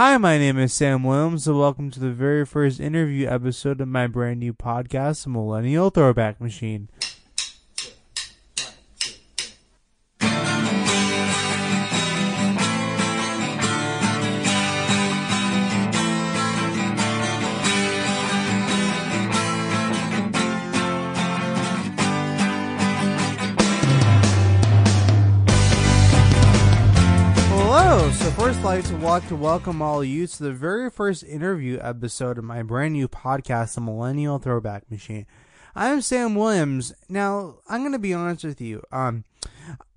Hi, my name is Sam Williams, and welcome to the very first interview episode of my brand new podcast, Millennial Throwback Machine. Like to welcome all of you to the very first interview episode of my brand new podcast, The Millennial Throwback Machine. I'm Sam Williams. Now, I'm going to be honest with you. Um,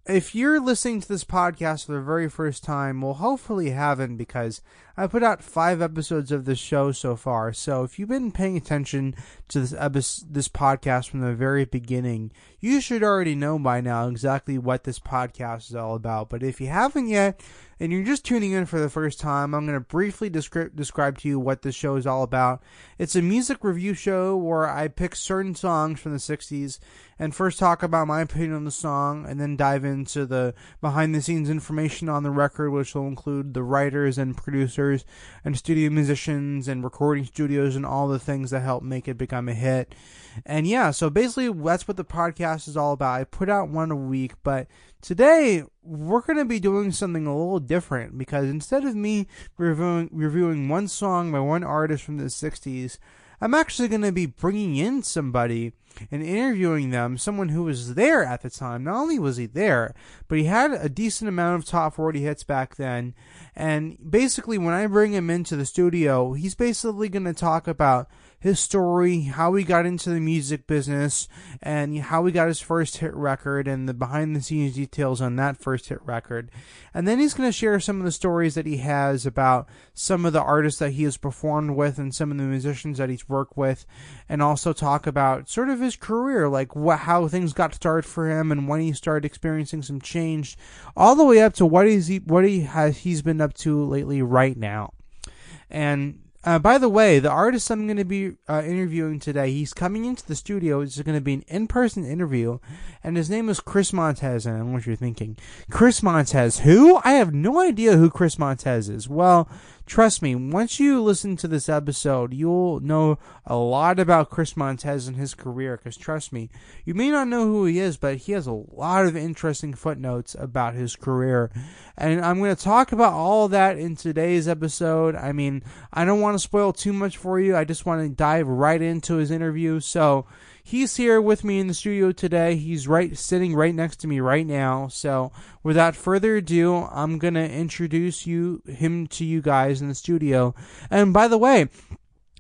if you're listening to this podcast for the very first time, well, hopefully you haven't because I put out five episodes of this show so far. So if you've been paying attention to this episode, this podcast from the very beginning, you should already know by now exactly what this podcast is all about. But if you haven't yet, and you're just tuning in for the first time, I'm going to briefly describe describe to you what this show is all about. It's a music review show where I pick certain songs from the 60s and first talk about my opinion on the song and then dive into the behind the scenes information on the record, which will include the writers and producers and studio musicians and recording studios and all the things that help make it become a hit. And yeah, so basically that's what the podcast is all about. I put out one a week, but today we're going to be doing something a little different because instead of me reviewing reviewing one song by one artist from the 60s, I'm actually going to be bringing in somebody and interviewing them, someone who was there at the time. Not only was he there, but he had a decent amount of top 40 hits back then. And basically, when I bring him into the studio, he's basically going to talk about his story, how he got into the music business, and how he got his first hit record, and the behind the scenes details on that first hit record. And then he's going to share some of the stories that he has about some of the artists that he has performed with and some of the musicians that he's worked with, and also talk about sort of his career, like what, how things got started for him and when he started experiencing some change, all the way up to what he what he has he's been up to lately right now. And uh, by the way, the artist I'm going to be uh, interviewing today, he's coming into the studio. It's going to be an in-person interview, and his name is Chris Montez. And I know what you're thinking. Chris Montez, who? I have no idea who Chris Montez is. Well, trust me, once you listen to this episode, you'll know a lot about Chris Montez and his career. Because trust me, you may not know who he is, but he has a lot of interesting footnotes about his career. And I'm going to talk about all that in today's episode. I mean, I don't want to spoil too much for you. I just want to dive right into his interview. So, he's here with me in the studio today. He's right sitting right next to me right now. So, without further ado, I'm going to introduce you him to you guys in the studio. And by the way,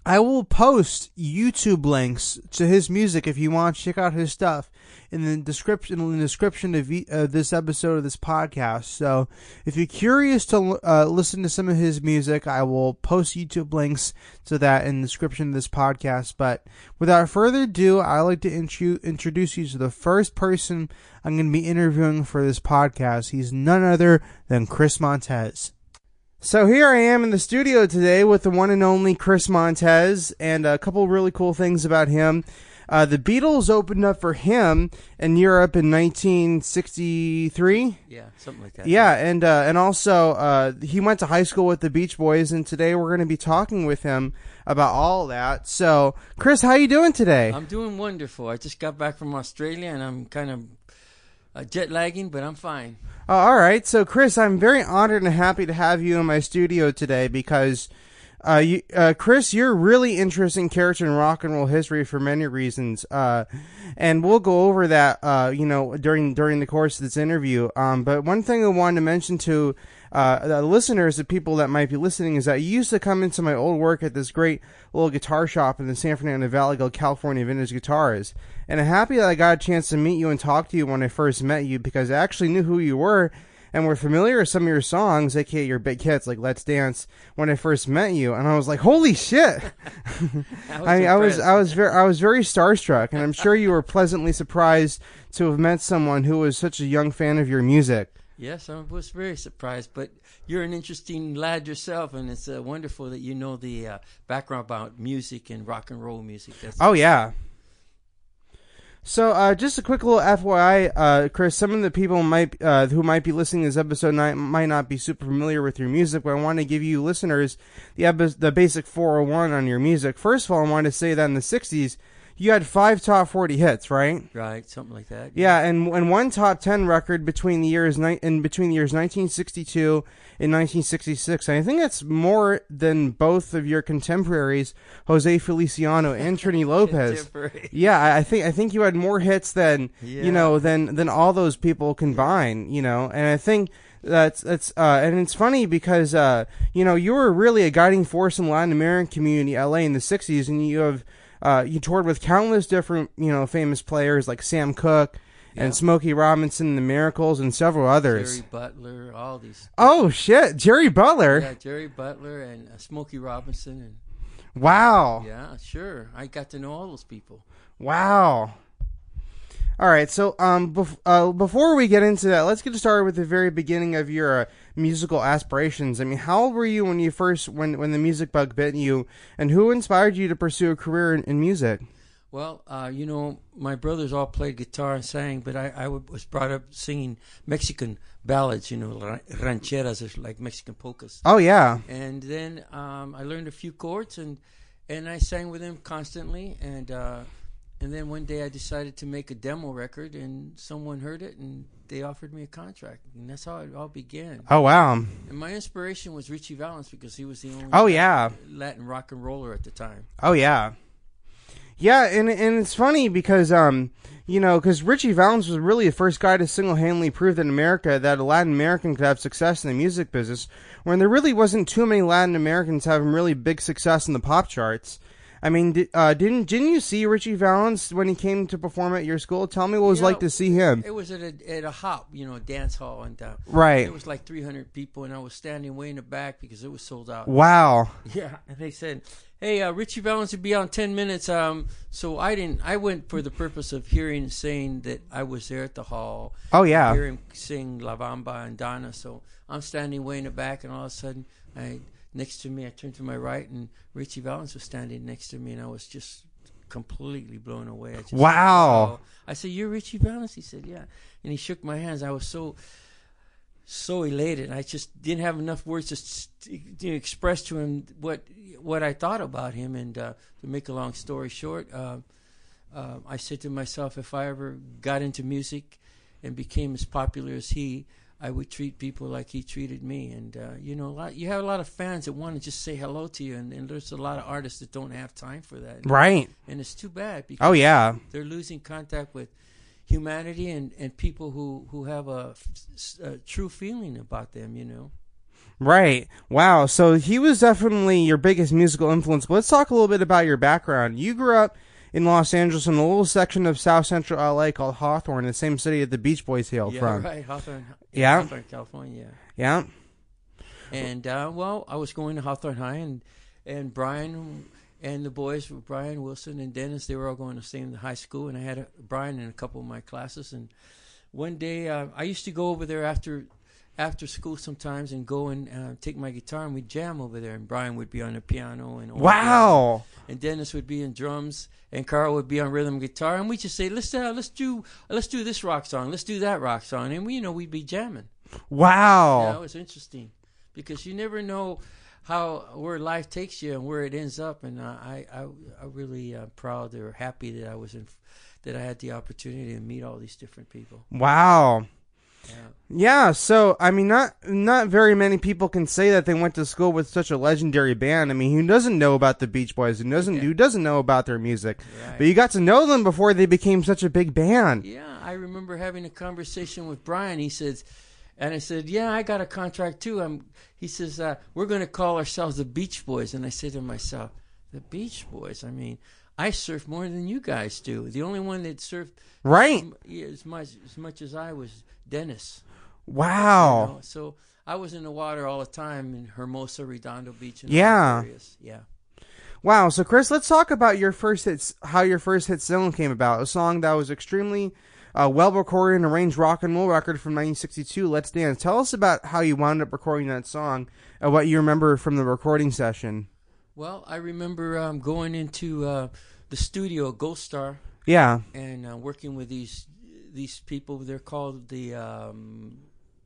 I will post YouTube links to his music if you want to check out his stuff in the description in the description of uh, this episode of this podcast. So, if you're curious to uh, listen to some of his music, I will post YouTube links to that in the description of this podcast. But without further ado, I'd like to intru- introduce you to the first person I'm going to be interviewing for this podcast. He's none other than Chris Montez. So here I am in the studio today with the one and only Chris Montez, and a couple really cool things about him. Uh, the Beatles opened up for him in Europe in 1963. Yeah, something like that. Yeah, and uh, and also uh, he went to high school with the Beach Boys, and today we're going to be talking with him about all that. So, Chris, how you doing today? I'm doing wonderful. I just got back from Australia, and I'm kind of uh, jet lagging, but I'm fine. Uh, all right, so Chris, I'm very honored and happy to have you in my studio today because uh, you, uh, Chris, you're a really interesting character in rock and roll history for many reasons. Uh, and we'll go over that, uh, you know, during, during the course of this interview. Um, but one thing I wanted to mention to, uh, the listeners, the people that might be listening, is that you used to come into my old work at this great little guitar shop in the San Fernando Valley called California Vintage Guitars. And I'm happy that I got a chance to meet you and talk to you when I first met you because I actually knew who you were and were familiar with some of your songs, aka your big hits like "Let's Dance," when I first met you, and I was like, "Holy shit!" I, mean, I was I was very I was very starstruck, and I'm sure you were pleasantly surprised to have met someone who was such a young fan of your music. Yes, I was very surprised, but you're an interesting lad yourself, and it's uh, wonderful that you know the uh, background about music and rock and roll music. That's oh yeah. So, uh, just a quick little FYI, uh, Chris. Some of the people might uh, who might be listening to this episode might, might not be super familiar with your music, but I want to give you listeners the the basic 401 on your music. First of all, I want to say that in the '60s, you had five top 40 hits, right? Right, something like that. Yeah, and and one top 10 record between the years ni- in between the years 1962 and 1966. And I think that's more than both of your contemporaries, Jose Feliciano and Trini Lopez. Yeah, I I think I think you had more hits than you know than than all those people combined. You know, and I think that's that's uh, and it's funny because uh, you know you were really a guiding force in the Latin American community, LA, in the '60s, and you have uh, you toured with countless different you know famous players like Sam Cooke Yeah. and Smokey Robinson, and the Miracles, and several others. Jerry Butler, all these. Oh shit, Jerry Butler! Yeah, Jerry Butler and uh, Smokey Robinson, and Wow, yeah, sure, I got to know all those people. Wow. All right, so um, bef- uh, before we get into that, let's get started with the very beginning of your uh, musical aspirations. I mean, how old were you when you first when when the music bug bit you, and who inspired you to pursue a career in, in music? Well, uh, you know, my brothers all played guitar and sang, but I was brought up singing Mexican ballads, you know, rancheras, like Mexican polkas. Oh yeah, And then um, I learned a few chords, and and I sang with them constantly. And uh, and then one day I decided to make a demo record, and someone heard it, and they offered me a contract, and that's how it all began. oh wow, And my inspiration was Ritchie Valens because he was the only oh yeah, Latin rock and roller at the time. oh yeah, yeah. And and it's funny because um, you know, because Ritchie Valens was really the first guy to single handedly prove that in America that a Latin American could have success in the music business, when there really wasn't too many Latin Americans having really big success in the pop charts. I mean, uh, didn't didn't you see Ritchie Valens when he came to perform at your school? Tell me what it was Yeah. like to see him. It was at a at a hop, you know, dance hall, and uh, Right. It was like 300 people, and I was standing way in the back because it was sold out. Wow. Yeah, and they said, "Hey, uh, Ritchie Valens will be on 10 minutes." Um, so I didn't. I went for the purpose of hearing saying that I was there at the hall. Oh yeah. Hear him sing La Bamba and Donna. So I'm standing way in the back, and all of a sudden, I next to me, I turned to my right, and Ritchie Valens was standing next to me, and I was just completely blown away. I just, Wow. I said, "You're Ritchie Valens?" He said, "Yeah," and he shook my hands. I was so so elated. I just didn't have enough words to, to express to him what what I thought about him. And uh, to make a long story short, uh, uh, I said to myself, if I ever got into music and became as popular as he, I would treat people like he treated me. And uh, you know, a lot, you have a lot of fans that want to just say hello to you, and, and there's a lot of artists that don't have time for that. Right. And it's too bad because Oh yeah. they're losing contact with humanity and, and people who, who have a true feeling about them, you know. Right. Wow. So he was definitely your biggest musical influence. But let's talk a little bit about your background. You grew up in Los Angeles in a little section of South Central LA called Hawthorne, the same city that the Beach Boys hailed yeah, from. right. Hawthorne, Yeah. Hawthorne, California. Yeah. And, uh, well, I was going to Hawthorne High, and, and Brian and the boys, Brian Wilson and Dennis, they were all going to the same high school, and I had a, Brian in a couple of my classes. And one day, uh, I used to go over there after after school sometimes and go and uh, take my guitar and we'd jam over there. And Brian would be on the piano and. Wow. and Dennis would be in drums, and Carl would be on rhythm guitar, and we just say, let's uh, let's do let's do this rock song, let's do that rock song, and we you know we'd be jamming. Wow. Yeah, it was interesting because you never know how where life takes you and where it ends up, and uh, I I I really uh, proud or happy that I was in that I had the opportunity to meet all these different people. Wow. Yeah. Yeah, so I mean, not not very many people can say that they went to school with such a legendary band. I mean, who doesn't know about the Beach Boys? Who doesn't who doesn't know about their music? Right. But you got to know them before they became such a big band. Yeah, I remember having a conversation with Brian. He says, and I said, "Yeah, I got a contract too." I'm, he says, uh, "We're going to call ourselves the Beach Boys." And I said to myself, "The Beach Boys? I mean, I surf more than you guys do. The only one that surfed Right? m- as much as much as I was Dennis. you Wow. know? So I was in the water all the time in Hermosa, Redondo Beach, and Yeah. all those areas. Yeah. Wow. So, Chris, let's talk about your first hits. How your first hit single came about. A song that was extremely uh, well recorded and arranged rock and roll record from 1962. Let's dance. Tell us about how you wound up recording that song and what you remember from the recording session. Well, I remember um, going into uh, the studio, Gold Star, Yeah. and uh, working with these these people. They're called the um,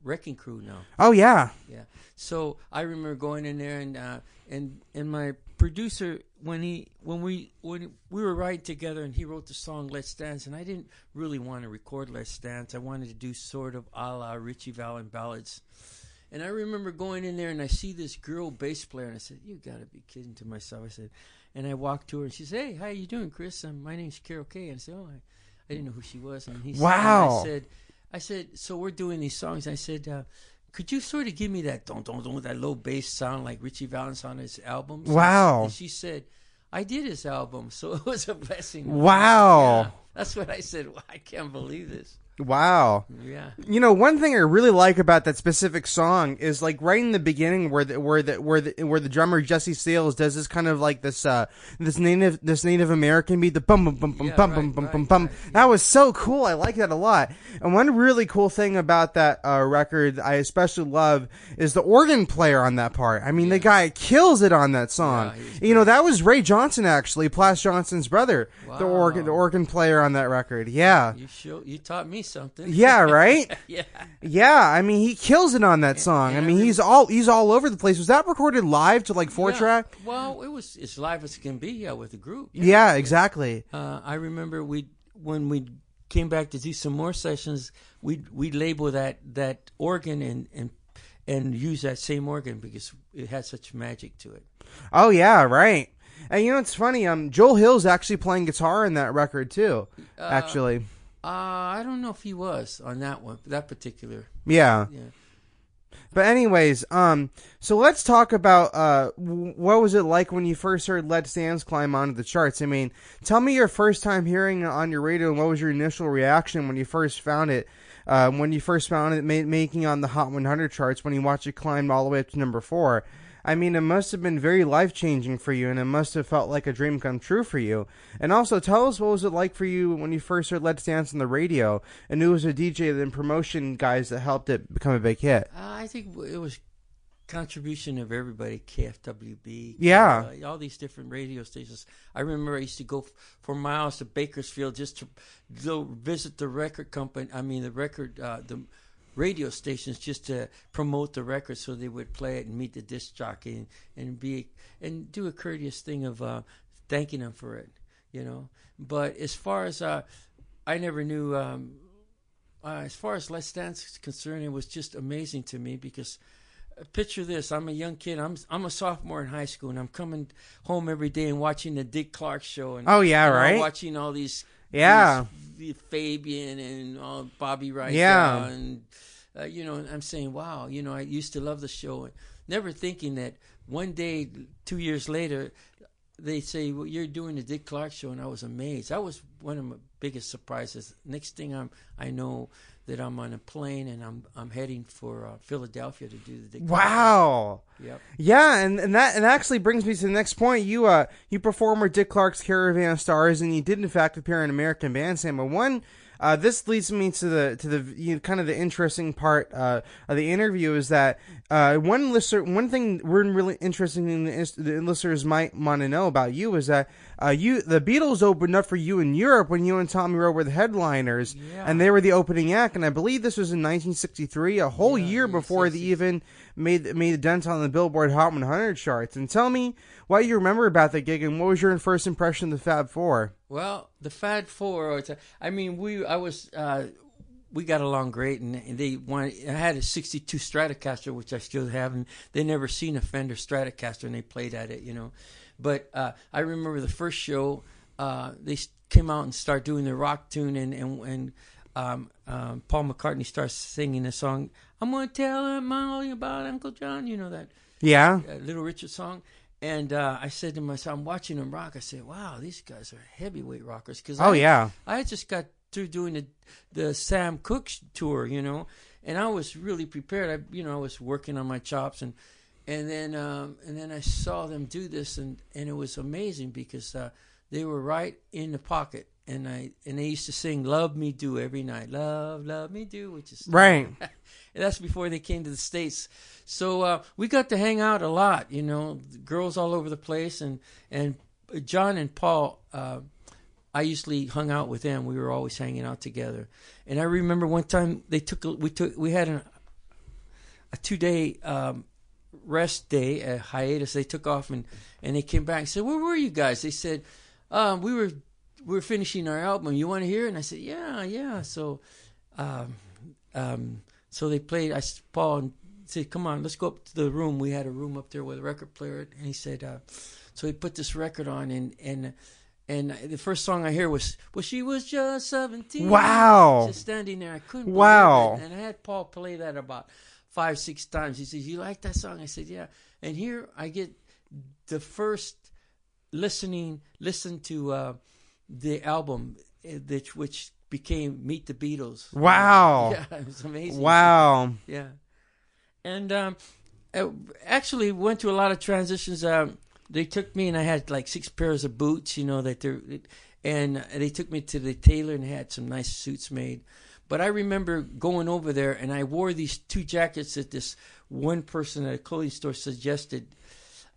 Wrecking Crew now. Oh yeah. Yeah. So I remember going in there and uh, and and my producer when he when we when we were writing together and he wrote the song Let's Dance and I didn't really want to record Let's Dance. I wanted to do sort of a la Ritchie Valens ballads. And I remember going in there and I see this girl bass player and I said, "You got to be kidding!" To myself, I said, and I walked to her and she said, "Hey, how you doing, Chris? Um, my name's Carol Kaye." And I said, "Oh, I, I didn't know who she was." And he said, and Wow. I said, "I said, so we're doing these songs." I said, uh, "Could you sort of give me that don't don't don't that low bass sound like Ritchie Valens on his albums?" Wow. And she said, "I did his album, so it was a blessing." Wow. Yeah. That's what I said. Well, I can't believe this. Wow. Yeah. You know, one thing I really like about that specific song is like right in the beginning where the where the where the where the drummer Jesse Sailes does this kind of like this uh this native this Native American beat the bum bum bum bum Yeah, bum right, bum bum right, bum bum. right, That was so cool. I like that a lot. And one really cool thing about that uh, record I especially love is the organ player on that part. I mean, the guy kills it on that song. Yeah, you know, that was Ray Johnson actually, Plas Johnson's brother, the organ the organ player on that record. Yeah. You show you taught me something. Yeah, right? yeah. Yeah, I mean he kills it on that song. I and I mean remember- he's all he's all over the place. Was that recorded live to like four Yeah. track? Well, it was as live as it can be. Yeah, with the group. Yeah, exactly. Uh, I remember we when we came back to do some more sessions, we we label that that organ and and and use that same organ because it has such magic to it. Oh yeah, right. And you know it's funny. Um, Joel Hill's actually playing guitar in that record too. actually, Uh, I don't know if he was on that one, that particular. yeah. Yeah. But anyways, um, so let's talk about uh, what was it like when you first heard "Let's Dance" climb onto the charts? I mean, tell me your first time hearing it on your radio, and what was your initial reaction when you first found it? Uh, when you first found it ma- making on the Hot 100 charts, when you watched it climb all the way up to number four. I mean, it must have been very life changing for you, and it must have felt like a dream come true for you. And also, tell us what was it like for you when you first heard "Let's Dance" on the radio, and who was a DJ and promotion guys that helped it become a big hit? Uh, I think it was contribution of everybody, KFWB, Yeah. uh, all these different radio stations. I remember I used to go f- for miles to Bakersfield just to go visit the record company. I mean, the record, uh, the radio stations, just to promote the record, so they would play it and meet the disc jockey and, and be and do a courteous thing of uh, thanking them for it, you know. But as far as uh, I never knew. Um, uh, as far as Let's Dance is concerned, it was just amazing to me because picture this: I'm a young kid. I'm I'm a sophomore in high school, and I'm coming home every day and watching the Dick Clark show. And Oh, yeah, and right? Watching all these, Yeah. these- Fabian and all Bobby Rice, Yeah. and uh, you know, I'm saying, wow, you know, I used to love the show, and never thinking that one day, two years later, they say, "Well, you're doing the Dick Clark show," and I was amazed. That was one of my biggest surprises. Next thing I'm, I know that I'm on a plane and I'm I'm heading for uh, Philadelphia to do the Dick. Wow. Yep. Yeah, and, and that and actually brings me to the next point. You uh you performed with Dick Clark's Caravan of Stars, and you did in fact appear in American Bandstand. But one, uh, this leads me to the to the you know, kind of the interesting part uh, of the interview is that uh, one listener, one thing we're really interested in is the listeners might want to know about you is that uh, you the Beatles opened up for you in Europe when you and Tommy Roe were the headliners, Yeah. and they were the opening act. And I believe this was in 1963, a whole Yeah, year before 60. the even made made a dent on the Billboard Hot 100 charts. And tell me what you remember about that gig, and what was your first impression of the Fab Four? Well, the Fat Four. it's a- I mean, we. I was. Uh, we got along great, and, they wanted. I had a '62 Stratocaster, which I still have, and they never seen a Fender Stratocaster, and they played at it, you know. But uh, I remember the first show. Uh, they came out and started doing the rock tune, and and, and um, um, Paul McCartney starts singing the song. I'm gonna tell him all about Uncle John. You know that Yeah, uh, Little Richard song. And uh, I said to myself, I'm watching them rock. I said, wow, these guys are heavyweight rockers. Cause Oh, I, yeah. I just got through doing the, the Sam Cooke tour, you know, and I was really prepared. I, you know, I was working on my chops and, and then, um, and then I saw them do this and, and it was amazing because, uh, they were right in the pocket. And I, and they used to sing Love Me Do every night. Love, love me do, which is right. and that's before they came to the states. So uh, we got to hang out a lot, you know, girls all over the place, and and John and Paul uh, I usually hung out with them. We were always hanging out together. And I remember one time they took a, we took we had a, a two day um, rest day, a hiatus. They took off and and they came back and said, "Where were you guys?" They said, um, "We were we were finishing our album. You want to hear?" it? And I said, "Yeah, yeah." So, um, um, so they played. I s- Paul and said, "Come on, let's go up to the room." We had a room up there with a record player, and he said, uh, "So he put this record on, and and." And the first song I hear was, "Well, she was just 17. Wow. Just standing there, I couldn't. Wow. And I had Paul play that about five, six times. He says, "You like that song?" I said, "Yeah." And here I get the first listening, listen to uh, the album, eh, which which became Meet the Beatles. Wow. Yeah, it was amazing. Wow. Yeah, and um, I actually went through a lot of transitions. Um, they took me, and I had like six pairs of boots. You know that they're, and they took me to the tailor and had some nice suits made. But I remember going over there, and I wore these two jackets that this one person at a clothing store suggested.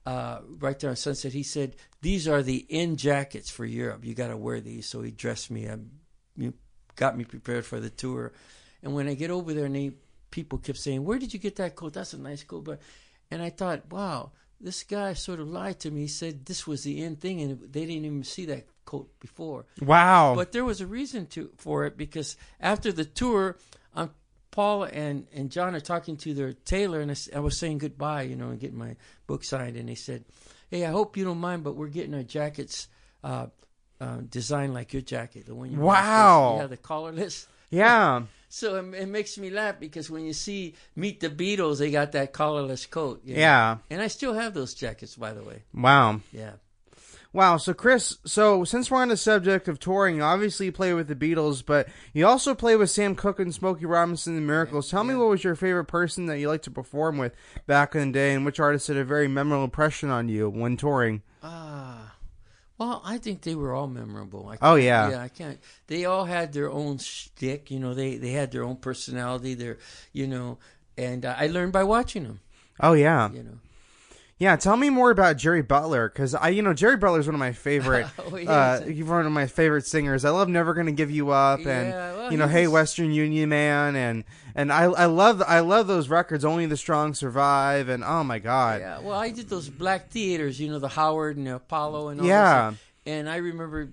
Uh, right there on Sunset, he said, "These are the in jackets for Europe. You got to wear these." So he dressed me, um, you got me prepared for the tour. And when I get over there, and they people kept saying, "Where did you get that coat? That's a nice coat." But and I thought, wow, this guy sort of lied to me. He said this was the end thing, and they didn't even see that coat before. Wow. But there was a reason to for it because after the tour, um, Paul and, and John are talking to their tailor, and I was saying goodbye, you know, and getting my book signed, and they said, "Hey, I hope you don't mind, but we're getting our jackets uh, uh, designed like your jacket, the one you Wow. yeah, the collarless." yeah. So it, it makes me laugh because when you see Meet the Beatles, they got that collarless coat. you know. Yeah. And I still have those jackets, by the way. Wow. Yeah. Wow. So, Chris, so since we're on the subject of touring, obviously you play with the Beatles, but you also play with Sam Cooke and Smokey Robinson and the Miracles. Tell me what was your favorite person that you liked to perform with back in the day, and which artist had a very memorable impression on you when touring? Ah, well, I think they were all memorable. I Oh, yeah. yeah. I can't. They all had their own shtick. You know, they they had their own personality. Their, you know, and uh, I learned by watching them. Oh yeah, You know. Yeah. Tell me more about Jerry Butler, because I, you know, Jerry Butler is one of my favorite, Oh, he uh, he's one of my favorite singers. I love "Never Gonna Give You Up" and Yeah, well, you know, he "Hey Western Union Man," and and I I love I love those records. Only the strong survive, and oh my god, Yeah. Well, I did those black theaters. You know, the Howard and the Apollo and all Yeah. And I remember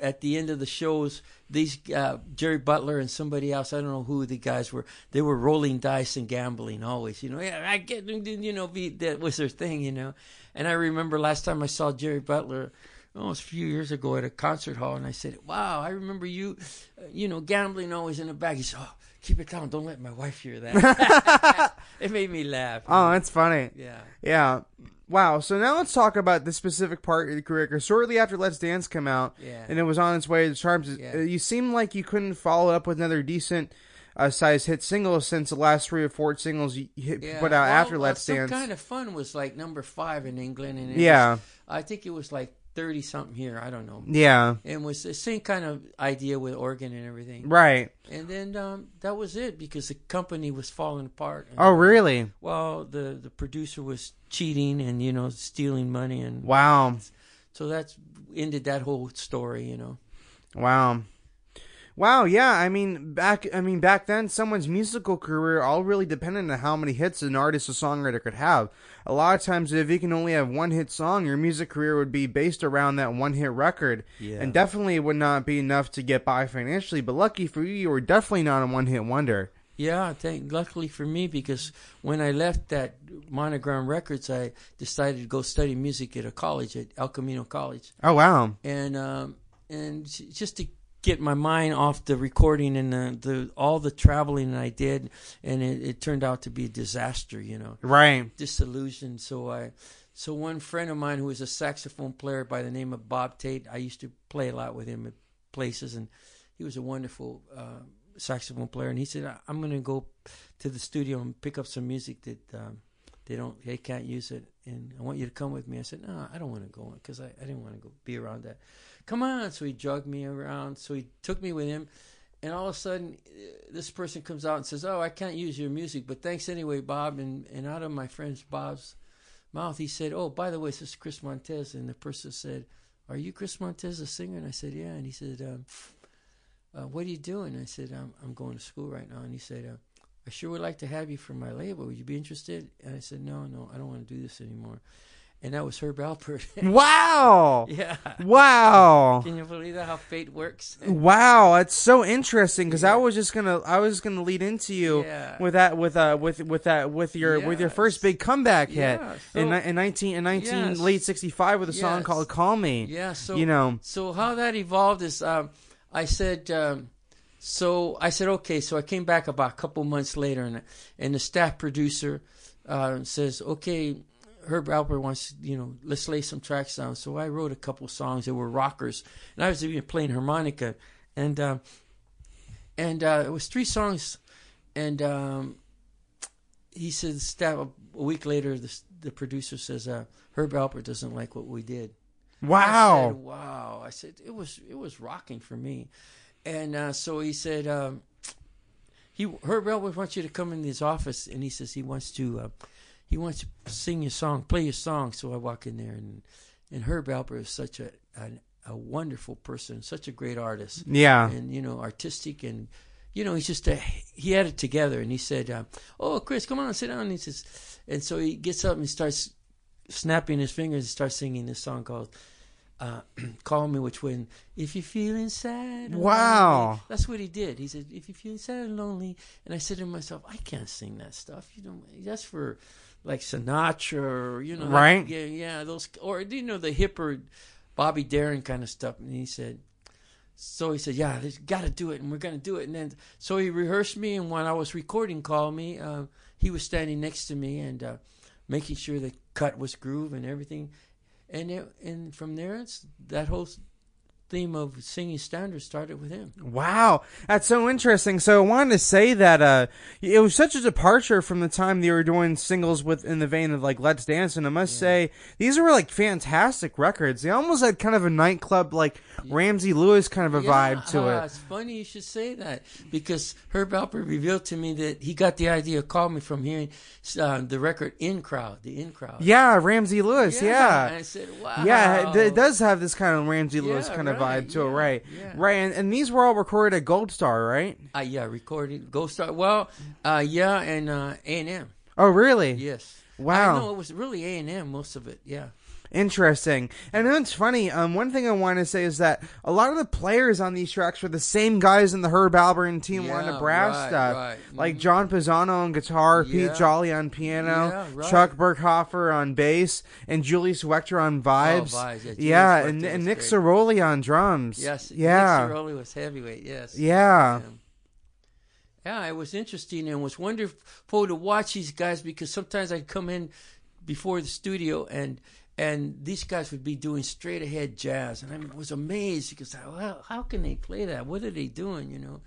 at the end of the shows, these uh, Jerry Butler and somebody else, I don't know who the guys were. They were rolling dice and gambling always. You know, yeah, I get you know, be, that was their thing. You know, and I remember last time I saw Jerry Butler. Oh, it was a few years ago at a concert hall, and I said, "Wow, I remember you, uh, you know, gambling always in the back." He said, "Oh, keep it down, don't let my wife hear that." it made me laugh. oh know. that's funny. yeah. Yeah. Wow. So now let's talk about this specific part of your career. 'cause shortly after Let's Dance came out, Yeah. and it was on its way to the charts, Yeah. uh, you seem like you couldn't follow up with another decent uh, size hit single since the last three or four singles you hit, Yeah. put out Well, after Let's Dance. kind of fun was like number five in England, and Yeah. was- I think it was like thirty something here. I don't know. yeah. And it was the same kind of idea with organ and everything. Right. And then um, that was it because the company was falling apart. And, Oh, really? Well, the the producer was cheating and you know stealing money, and Wow. so that's ended that whole story. You know. Wow. Wow, yeah, I mean back I mean back then someone's musical career all really depended on how many hits an artist or songwriter could have. A lot of times if you can only have one hit song, your music career would be based around that one hit record. Yeah. And definitely would not be enough to get by financially, but lucky for you you were definitely not a one hit wonder. Yeah, I think luckily for me because when I left that Monogram Records, I decided to go study music at a college at El Camino College, Oh wow. and um, and just to get my mind off the recording and the, the all the traveling that I did, and it, it turned out to be a disaster. You know, Right. disillusioned. So I, so one friend of mine who was a saxophone player by the name of Bob Tate, I used to play a lot with him at places, and he was a wonderful uh, saxophone player. And he said, "I- "I'm going to go to the studio and pick up some music that um, they don't, they can't use it, and I want you to come with me." I said, "No, I don't want to go because I, I didn't want to go be around that." Come on! So he drugged me around. So he took me with him. And all of a sudden, uh, this person comes out and says, "Oh, I can't use your music, but thanks anyway, Bob." And and out of my friend's Bob's mouth, he said, "Oh, by the way, this is Chris Montez." And the person said, are you Chris Montez, a singer? And I said, yeah. And he said, um, uh, what are you doing? I said, I'm, I'm going to school right now. And he said, uh, I sure would like to have you for my label. Would you be interested? And I said, no, no, I don't want to do this anymore. And that was Herb Alpert. wow. yeah. Wow. Can you believe that? How fate works? Wow, it's so interesting because I was just gonna I was gonna lead into you Yeah. with that with uh with with that with your with your first big comeback hit Yeah, in, so- ni- in nineteen in nineteen Yes. late sixty five with a song called "Call Me." Yeah. So you know, So how that evolved is, um, I said, um, so I said, okay. So I came back about a couple months later, and and the staff producer uh, says, okay, Herb Alpert wants, you know, let's lay some tracks down. So I wrote a couple songs that were rockers, and I was even playing harmonica, and uh, and uh, it was three songs, and um, he said, staff. A week later, the the producer says, uh, Herb Alpert doesn't like what we did. I wow, said, wow. I said it was it was rocking for me, and uh, so he said um, he Herb Alpert wants you to come in his office, and he says he wants to uh, he wants to sing your song, play your song. So I walk in there, and and Herb Alpert is such a a, a wonderful person, such a great artist, yeah, and you know artistic and. You know, he's just a, he had it together, and he said, uh, "Oh, Chris, come on, sit down." And he says, and so he gets up and he starts snapping his fingers and starts singing this song called uh, "Call Me," which when if you're feeling sad, Wow. lonely- that's what he did. He said, "If you're feeling sad and lonely," and I said to myself, "I can't sing that stuff. You know, that's for like Sinatra, or you know, like, Right. yeah, yeah, those, or you know, the hipper Bobby Darin kind of stuff." And he said. So he said, "Yeah, there's got to do it, and we're going to do it." And then, so he rehearsed me, and when I was recording called Me," uh, he was standing next to me and uh, making sure the cut was groove and everything. And it, and from there, it's that whole theme of singing standards started with him. Wow, that's so interesting. So I wanted to say that uh, it was such a departure from the time they were doing singles with in the vein of like Let's Dance, and I must say these were like fantastic records. They almost had kind of a nightclub like Ramsey Lewis kind of a vibe to ah, it. It's funny you should say that because Herb Alpert revealed to me that he got the idea, called me from hearing uh, the record "In Crowd," the "In Crowd." Yeah, Ramsey Lewis. And Yeah. I said, "Wow." Yeah, it, it does have this kind of Ramsey Lewis Yeah, kind of right, vibe to it, right? Right, and, and these were all recorded at Gold Star, right? Uh, yeah, recorded Gold Star. Well, uh, yeah, and uh, A and M. Oh, really? Yes. Wow. I know it was really A and M most of it. Yeah. Interesting. And it's funny. Um, one thing I want to say is that a lot of the players on these tracks were the same guys in the Herb Alpert and Team Yeah, Nebraska, right, right. like Mhm. John Pisano on guitar, Pete Jolly on piano, Yeah, right. Chuck Berghofer on bass, and Julius Wechter on vibes. Oh, vibes, yeah, yeah, and, and Nick great. On drums. Yes. yeah, Nick Ceroli was heavyweight. Yes. yeah. Yeah, it was interesting and was wonderful to watch these guys because sometimes I'd come in before the studio and and these guys would be doing straight ahead jazz and I was amazed because how, how can they play that? What are they doing? You know,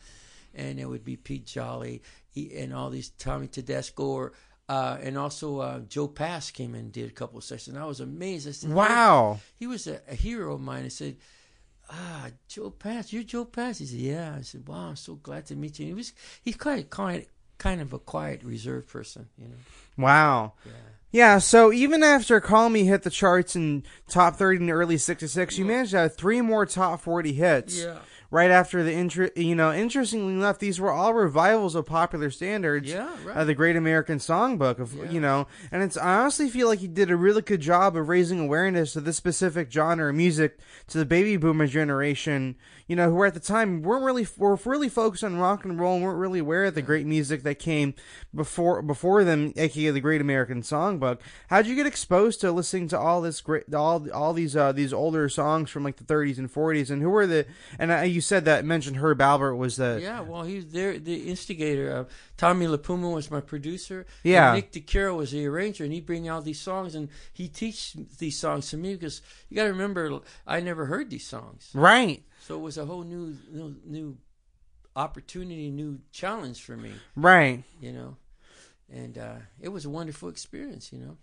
and it would be Pete Jolly he, and all these Tommy Tedesco or. Uh, and also uh, Joe Pass came in and did a couple of sessions. I was amazed. I said, Wow. he was a, a hero of mine. I said, "Ah, Joe Pass, you're Joe Pass." He said, "Yeah." I said, "Wow, I'm so glad to meet you." He was he's quite quiet, kind of a quiet, reserved person, you know. Wow. Yeah. Yeah, so even after Call Me hit the charts in top 30 in the early 66, you managed to have three more top 40 hits. Yeah. Right after the intro, you know, interestingly enough, these were all revivals of popular standards. Yeah, right. Uh, the Great American Songbook, of Yeah. you know, and it's I honestly feel like he did a really good job of raising awareness of this specific genre of music to the baby boomer generation. You know, who were at the time weren't really were really focused on rock and roll and weren't really aware of the great music that came before before them, aka the Great American Songbook. How'd you get exposed to listening to all this great all all these uh, these older songs from like the 30s and 40s? And who were the and uh, you said that mentioned Herb Alpert was the Yeah, well, he's there, the instigator. Uh, Tommy LiPuma was my producer. Yeah. And Nick DiCaro was the arranger, and he bring out these songs, and he teach these songs to me because you got to remember, I never heard these songs, right. so it was a whole new, new, new opportunity, new challenge for me. Right. you know. And uh, it was a wonderful experience. You know.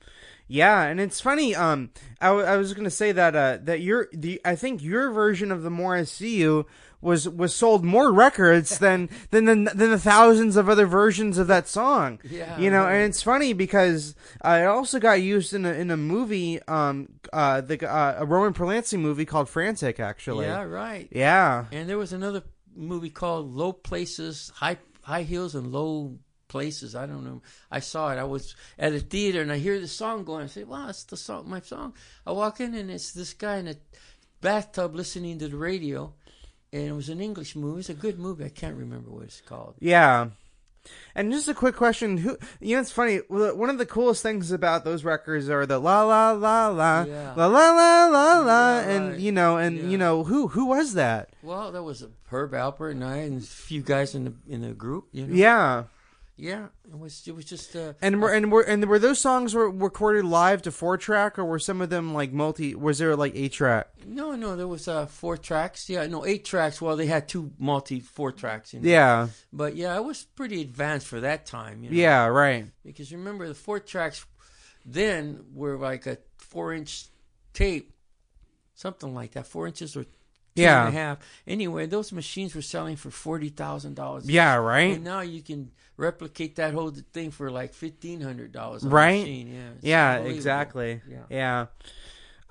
Yeah, and it's funny. Um, I, w- I was gonna say that uh that your the I think your version of the more I see you was was sold more records than than the, than the thousands of other versions of that song. Yeah, you know, right. and it's funny because uh, it also got used in a in a movie, um, uh, the uh, a Roman Polanski movie called Frantic, actually. Yeah, right. Yeah. And there was another movie called Low Places, High High Heels and Low Places. I don't know. I saw it. I was at a theater and I hear the song going. I say, "Wow, it's the song, my song." I walk in and it's this guy in a bathtub listening to the radio, and it was an English movie. It's a good movie. I can't remember what it's called. Yeah. And just a quick question: Who you know? It's funny. One of the coolest things about those records are the la la la la Yeah. la la la la la, Yeah, and right. you know, and Yeah. you know who who was that? Well, there was Herb Alpert and I and a few guys in the in the group. You know. Yeah. Yeah. It was it was just uh, And were and were and were those songs were recorded live to four track, or were some of them like multi? Was there like eight track? No, no, there was uh, four tracks. Yeah, no, eight tracks. Well, they had two multi four tracks. You know? Yeah. But yeah, it was pretty advanced for that time. You know? Yeah. Right. Because remember, the four tracks then were like a four inch tape, something like that, four inches or two Yeah. and a half. Anyway, those machines were selling for forty thousand dollars. Yeah. Right. And now you can replicate that whole thing for like fifteen hundred dollars. Right. Machine. Yeah. Yeah. Exactly. Yeah. Yeah.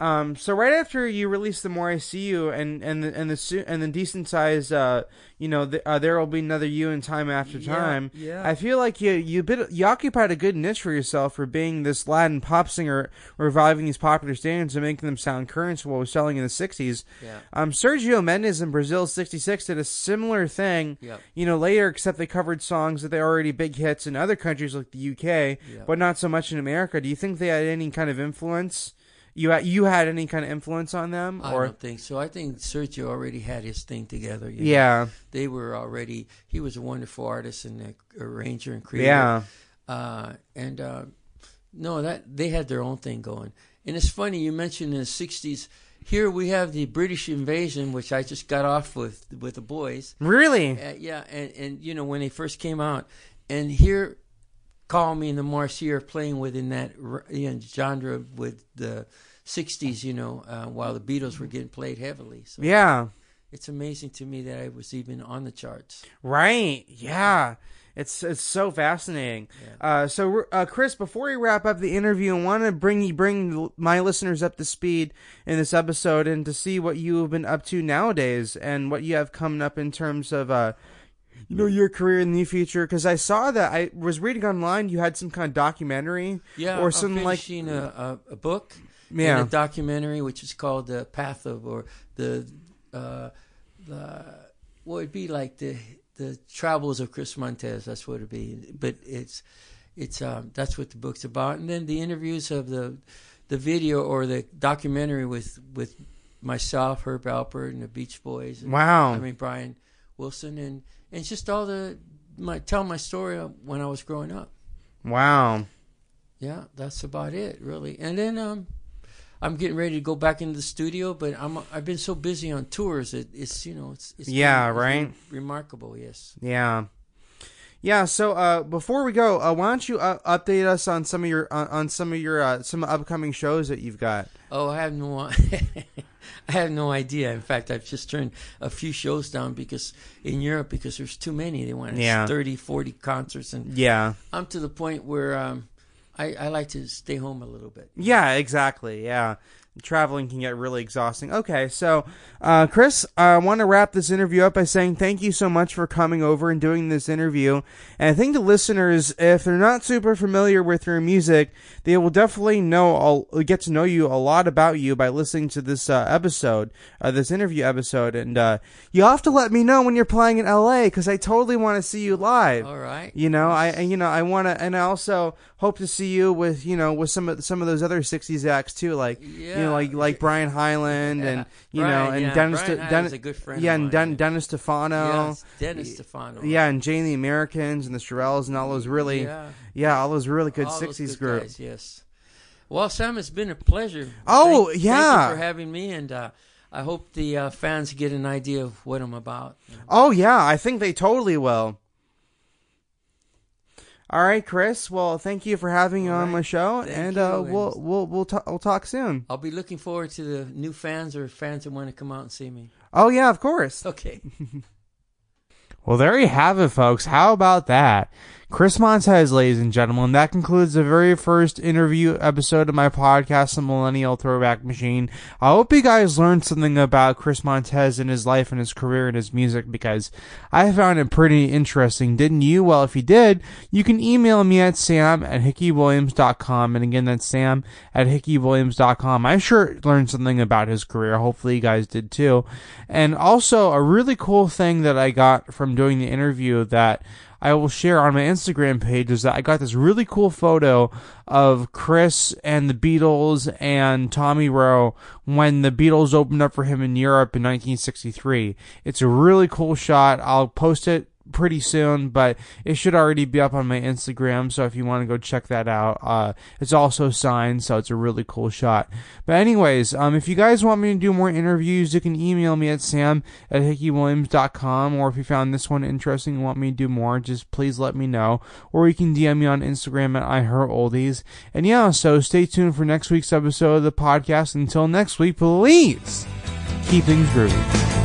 Um, so right after you release the more I see you and and the and the and the decent size, uh, you know, the, uh, there will be another you in time after time. yeah. I feel like you you bit you occupied a good niche for yourself for being this Latin pop singer, reviving these popular standards and making them sound current to what was selling in the '60s. Yeah. Um, Sergio Mendes in Brasil '66 did a similar thing. Yep. You know, later, except they covered songs that they already big hits in other countries like the UK, Yeah. but not so much in America. Do you think they had any kind of influence? You had, you had any kind of influence on them, I or don't think so. I think Sergio already had his thing together. you know. yeah, they were already. He was a wonderful artist and a arranger and creator. yeah, Uh, and uh, no, that they had their own thing going. And it's funny you mentioned in the '60s. Here we have the British invasion, which I just got off with with the boys. really, Uh, yeah, and and you know when they first came out, and here, Call Me and the Marcia are playing within that you know, genre with the '60s. You know, uh, while the Beatles were getting played heavily. So yeah, it's amazing to me that I was even on the charts. right, yeah. It's it's so fascinating. Uh, so uh, Chris, before we wrap up the interview, I want to bring you bring my listeners up to speed in this episode and to see what you have been up to nowadays and what you have coming up in terms of uh, you know your career in the future. Because I saw that I was reading online you had some kind of documentary Yeah, or something like a, a, a book Yeah. and a documentary, which is called the Path of, or the uh, the what would be like the the travels of Chris Montez. That's what it'd be. But it's it's um, that's what the book's about, and then the interviews of the the video or the documentary with with myself, Herb Alpert, and the Beach Boys. And, wow. I mean Brian Wilson, and and it's just all the my tell my story of when I was growing up wow. yeah, that's about it, really. And then um, I'm getting ready to go back into the studio, but I'm I've been so busy on tours. It, it's you know it's, it's Yeah, been- right. remarkable. Yes. Yeah. Yeah, so uh, before we go, uh, why don't you uh, update us on some of your on, on some of your uh, some upcoming shows that you've got? Oh, I have no. I have no idea. In fact, I've just turned a few shows down because in Europe because there's too many. They want Yeah. 30, 40 concerts, and Yeah. I'm to the point where um, I, I like to stay home a little bit. Yeah, exactly. Yeah. Traveling can get really exhausting. Okay, so uh, Chris, I want to wrap this interview up by saying thank you so much for coming over and doing this interview. And I think the listeners, if they're not super familiar with your music, they will definitely know, get to know you a lot about you by listening to this uh, episode, uh, this interview episode. And uh, you have to let me know when you're playing in LA because I totally want to see you live. All right. You know, I you know I want to, and I also hope to see you with you know with some of some of those other '60s acts too, like you Yeah. know like like Brian Hyland Yeah. and you Brian, know and yeah. Dennis Brian De- Dennis a good friend yeah and Den- Dennis Stefano. Yes, Dennis Stefano. Yeah, and Jane the Americans and the Shirelles and all those really, yeah, Yeah. all those really good All '60s good groups. guys, yes. Well, Sam, it's been a pleasure. Oh, Thank- yeah. Thank you for having me, and uh, I hope the uh, fans get an idea of what I'm about. Oh yeah, I think they totally will. All right, Chris. Well, thank you for having me on right. my show, Thank and uh, we'll we'll we'll ta- we'll talk soon. I'll be looking forward to the new fans or fans that want to come out and see me. Oh yeah, of course. Okay. Well, there you have it, folks. How about that? Chris Montez, ladies and gentlemen. That concludes the very first interview episode of my podcast, The Millennial Throwback Machine. I hope you guys learned something about Chris Montez and his life and his career and his music because I found it pretty interesting. Didn't you? Well, if you did, you can email me at sam at hickeywilliams.com. And again, that's sam at hickeywilliams.com. I sure learned something about his career. Hopefully you guys did too. And also a really cool thing that I got from doing the interview that I will share on my Instagram page is that I got this really cool photo of Chris and the Beatles and Tommy Roe when the Beatles opened up for him in Europe in 1963. It's a really cool shot. I'll post it pretty soon, but it should already be up on my Instagram. So if you want to go check that out, uh, it's also signed, so it's a really cool shot. But anyways, um, if you guys want me to do more interviews, you can email me at sam at hickeywilliams.com, or if you found this one interesting and want me to do more, just please let me know. Or you can DM me on Instagram at iHeartOldies. And yeah, so stay tuned for next week's episode of the podcast. Until next week, please keep things groovy.